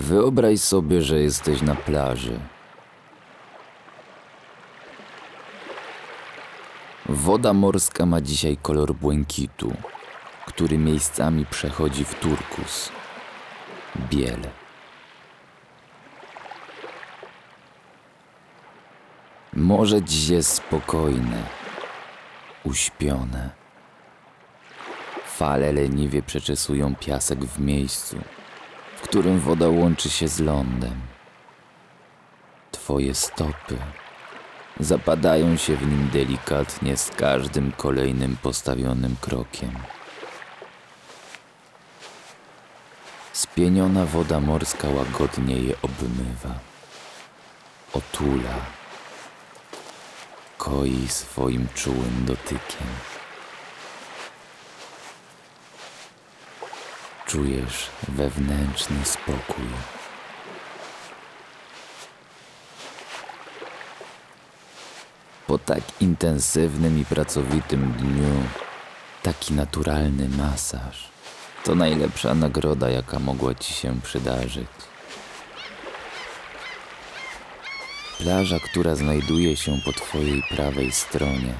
Wyobraź sobie, że jesteś na plaży. Woda morska ma dzisiaj kolor błękitu, który miejscami przechodzi w turkus. Biel. Morze dziś jest spokojne, uśpione. Fale leniwie przeczesują piasek w miejscu, w którym woda łączy się z lądem. Twoje stopy zapadają się w nim delikatnie z każdym kolejnym postawionym krokiem. Spieniona woda morska łagodnie je obmywa, otula, koi swoim czułym dotykiem. Czujesz wewnętrzny spokój. Po tak intensywnym i pracowitym dniu, taki naturalny masaż to najlepsza nagroda, jaka mogła ci się przydarzyć. Plaża, która znajduje się po twojej prawej stronie,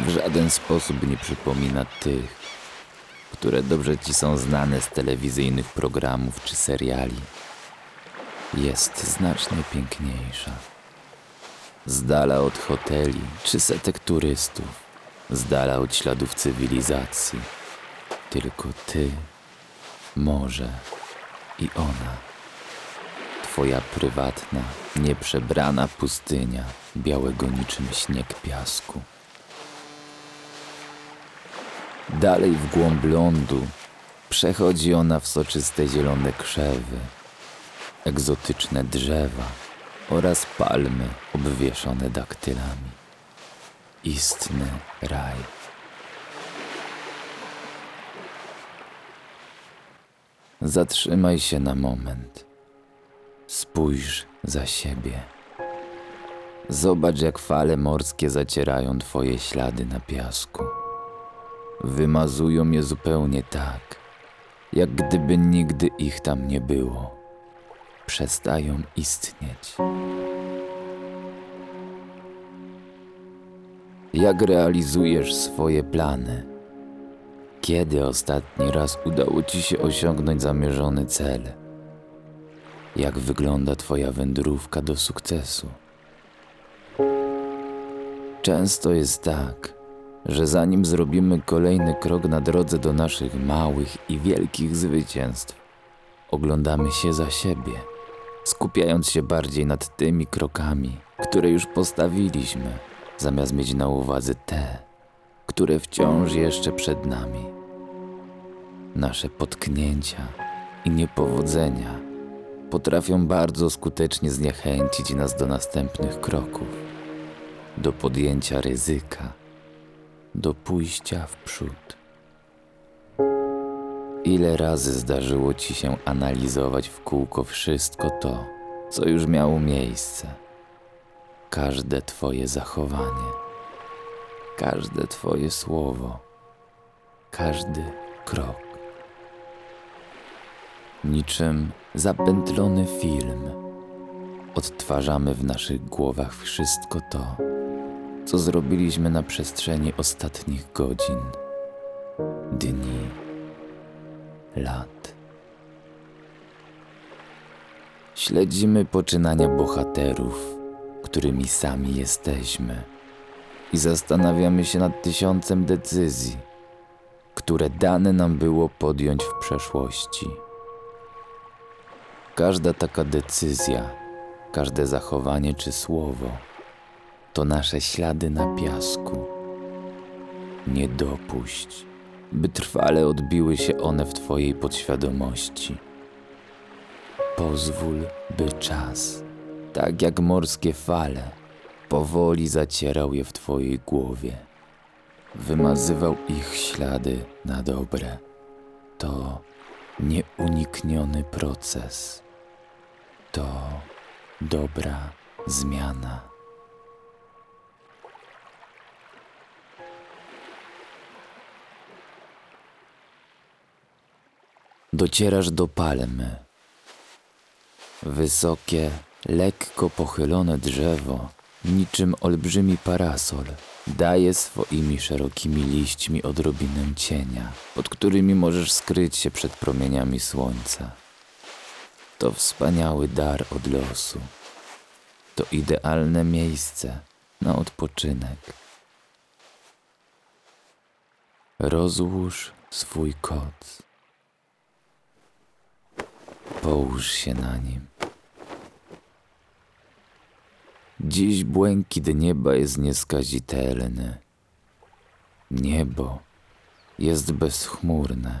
w żaden sposób nie przypomina tych, które dobrze ci są znane z telewizyjnych programów czy seriali. Jest znacznie piękniejsza. Z dala od hoteli czy setek turystów, z dala od śladów cywilizacji. Tylko ty, morze i ona. Twoja prywatna, nieprzebrana pustynia, białego niczym śnieg piasku. Dalej w głąb lądu przechodzi ona w soczyste zielone krzewy, egzotyczne drzewa oraz palmy obwieszone daktylami. Istny raj. Zatrzymaj się na moment. Spójrz za siebie. Zobacz, jak fale morskie zacierają twoje ślady na piasku. Wymazują je zupełnie tak, jak gdyby nigdy ich tam nie było. Przestają istnieć. Jak realizujesz swoje plany? Kiedy ostatni raz udało ci się osiągnąć zamierzony cel? Jak wygląda Twoja wędrówka do sukcesu? Często jest tak, że zanim zrobimy kolejny krok na drodze do naszych małych i wielkich zwycięstw, oglądamy się za siebie, skupiając się bardziej nad tymi krokami, które już postawiliśmy, zamiast mieć na uwadze te, które wciąż jeszcze przed nami. Nasze potknięcia i niepowodzenia potrafią bardzo skutecznie zniechęcić nas do następnych kroków, do podjęcia ryzyka, do pójścia w przód. Ile razy zdarzyło ci się analizować w kółko wszystko to, co już miało miejsce? Każde twoje zachowanie, każde twoje słowo, każdy krok. Niczym zapętlony film, odtwarzamy w naszych głowach wszystko to, co zrobiliśmy na przestrzeni ostatnich godzin, dni, lat. Śledzimy poczynania bohaterów, którymi sami jesteśmy, i zastanawiamy się nad tysiącem decyzji, które dane nam było podjąć w przeszłości. Każda taka decyzja, każde zachowanie czy słowo to nasze ślady na piasku. Nie dopuść, by trwale odbiły się one w Twojej podświadomości. Pozwól, by czas, tak jak morskie fale, powoli zacierał je w Twojej głowie. Wymazywał ich ślady na dobre. To nieunikniony proces. To dobra zmiana. Docierasz do palmy. Wysokie, lekko pochylone drzewo, niczym olbrzymi parasol, daje swoimi szerokimi liśćmi odrobinę cienia, pod którymi możesz skryć się przed promieniami słońca. To wspaniały dar od losu. To idealne miejsce na odpoczynek. Rozłóż swój koc. Połóż się na nim. Dziś błękit nieba jest nieskazitelny. Niebo jest bezchmurne,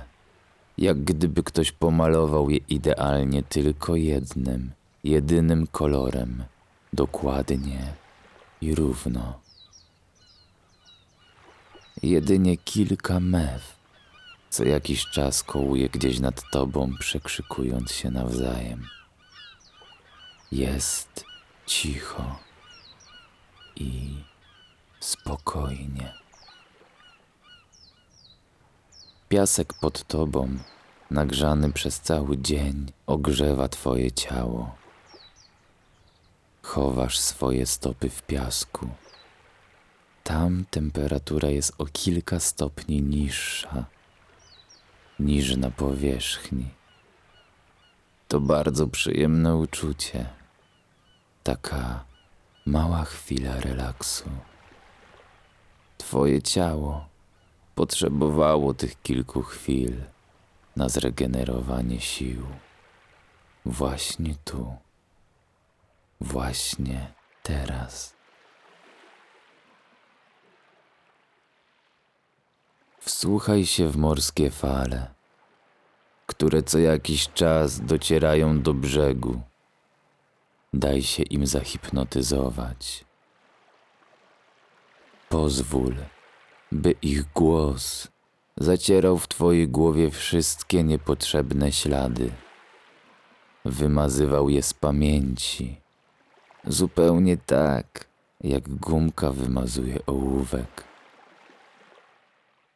jak gdyby ktoś pomalował je idealnie tylko jednym, jedynym kolorem, dokładnie i równo. Jedynie kilka mew co jakiś czas kołuje gdzieś nad tobą, przekrzykując się nawzajem. Jest cicho i spokojnie. Piasek pod tobą, nagrzany przez cały dzień, ogrzewa twoje ciało. Chowasz swoje stopy w piasku. Tam temperatura jest o kilka stopni niższa niż na powierzchni. To bardzo przyjemne uczucie. Taka mała chwila relaksu. Twoje ciało potrzebowało tych kilku chwil na zregenerowanie sił. Właśnie tu, właśnie teraz. Wsłuchaj się w morskie fale, które co jakiś czas docierają do brzegu. Daj się im zahipnotyzować. Pozwól, by ich głos zacierał w twojej głowie wszystkie niepotrzebne ślady. Wymazywał je z pamięci, zupełnie tak, jak gumka wymazuje ołówek.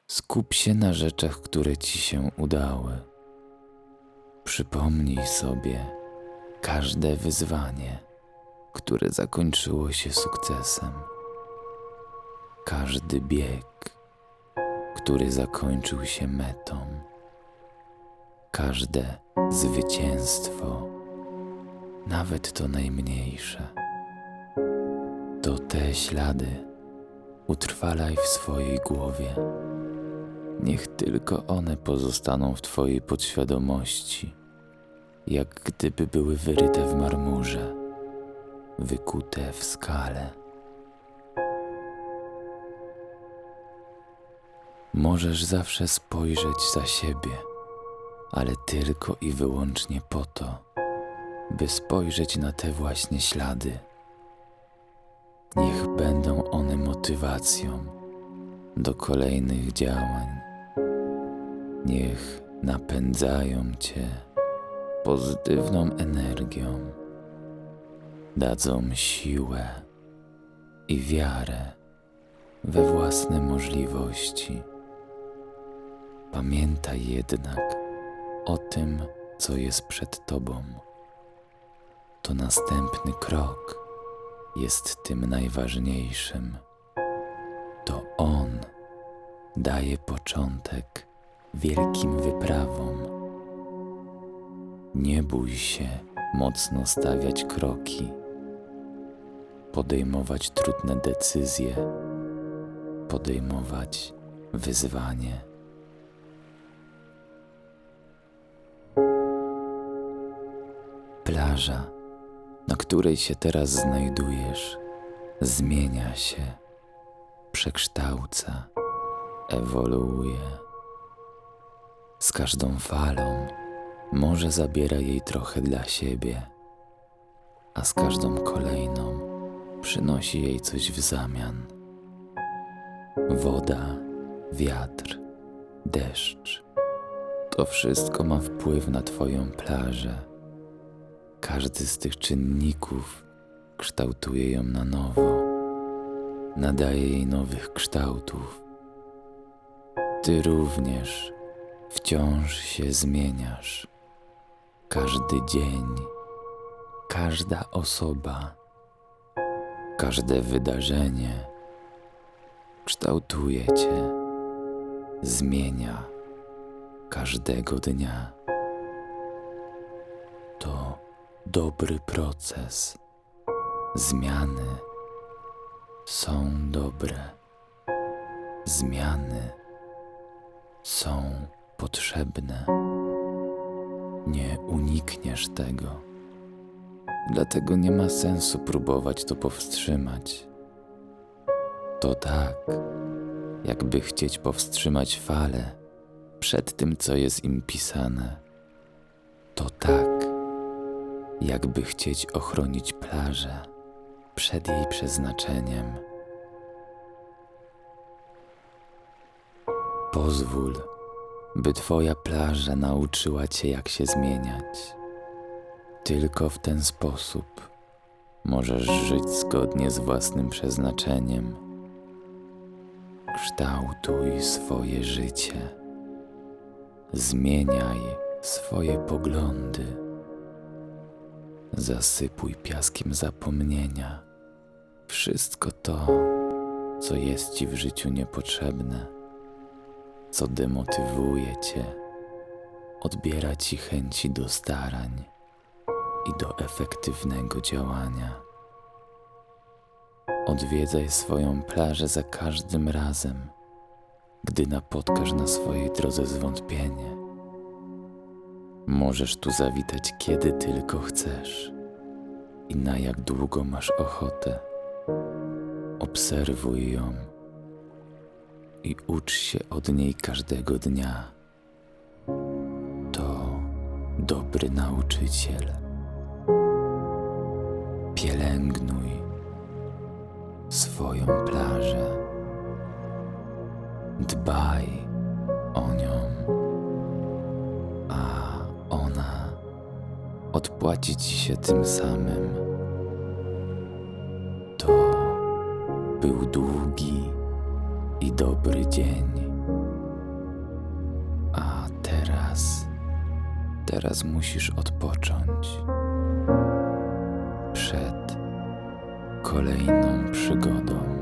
Skup się na rzeczach, które ci się udały. Przypomnij sobie każde wyzwanie, które zakończyło się sukcesem. Każdy bieg, który zakończył się metą. Każde zwycięstwo, nawet to najmniejsze. To te ślady utrwalaj w swojej głowie. Niech tylko one pozostaną w Twojej podświadomości, jak gdyby były wyryte w marmurze, wykute w skale. Możesz zawsze spojrzeć za siebie, ale tylko i wyłącznie po to, by spojrzeć na te właśnie ślady. Niech będą one motywacją do kolejnych działań niech napędzają Cię pozytywną energią, dadzą siłę i wiarę we własne możliwości. Pamiętaj jednak o tym, co jest przed Tobą. To następny krok jest tym najważniejszym. To On daje początek wielkim wyprawom. Nie bój się mocno stawiać kroki, podejmować trudne decyzje, podejmować wyzwanie. Plaża, na której się teraz znajdujesz, zmienia się, przekształca, ewoluuje. Z każdą falą morze zabiera jej trochę dla siebie, a z każdą kolejną przynosi jej coś w zamian. Woda, wiatr, deszcz to wszystko ma wpływ na Twoją plażę. Każdy z tych czynników kształtuje ją na nowo, nadaje jej nowych kształtów. Ty również wciąż się zmieniasz. Każdy dzień każda osoba, każde wydarzenie kształtuje cię, zmienia każdego dnia. To dobry proces. Zmiany są dobre. Zmiany są potrzebne. Nie unikniesz tego. Dlatego nie ma sensu próbować to powstrzymać. To tak, jakby chcieć powstrzymać falę przed tym, co jest im pisane. To tak, jakby chcieć ochronić plażę przed jej przeznaczeniem. Pozwól, by Twoja plaża nauczyła Cię, jak się zmieniać. Tylko w ten sposób możesz żyć zgodnie z własnym przeznaczeniem. Kształtuj swoje życie. Zmieniaj swoje poglądy. Zasypuj piaskiem zapomnienia wszystko to, co jest ci w życiu niepotrzebne, co demotywuje cię, odbiera ci chęci do starań i do efektywnego działania. Odwiedzaj swoją plażę za każdym razem, gdy napotkasz na swojej drodze zwątpienie. Możesz tu zawitać kiedy tylko chcesz i na jak długo masz ochotę. Obserwuj ją i ucz się od niej każdego dnia. To dobry nauczyciel. Pielęgnuj swoją plażę. Dbaj o nią, a ona odpłaci ci się tym samym. Był długi i dobry dzień. A teraz, teraz musisz odpocząć przed kolejną przygodą.